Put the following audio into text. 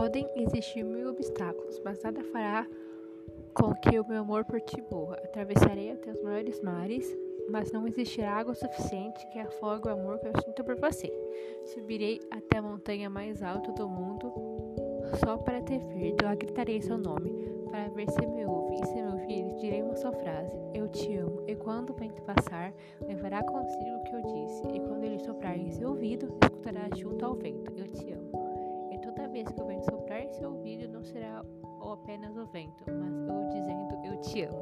Podem existir mil obstáculos, mas nada fará com que o meu amor por ti morra. Atravessarei até os maiores mares, mas não existirá água suficiente que afogue o amor que eu sinto por você. Subirei até a montanha mais alta do mundo só para te ver. Lá gritarei seu nome, para ver se me ouve. E se me ouvir, direi uma só frase: Eu te amo. E quando o vento passar, levará consigo o que eu disse. E quando ele soprar em seu ouvido, escutará junto ao vento: Eu apenas o vento, mas eu dizendo: Eu te amo.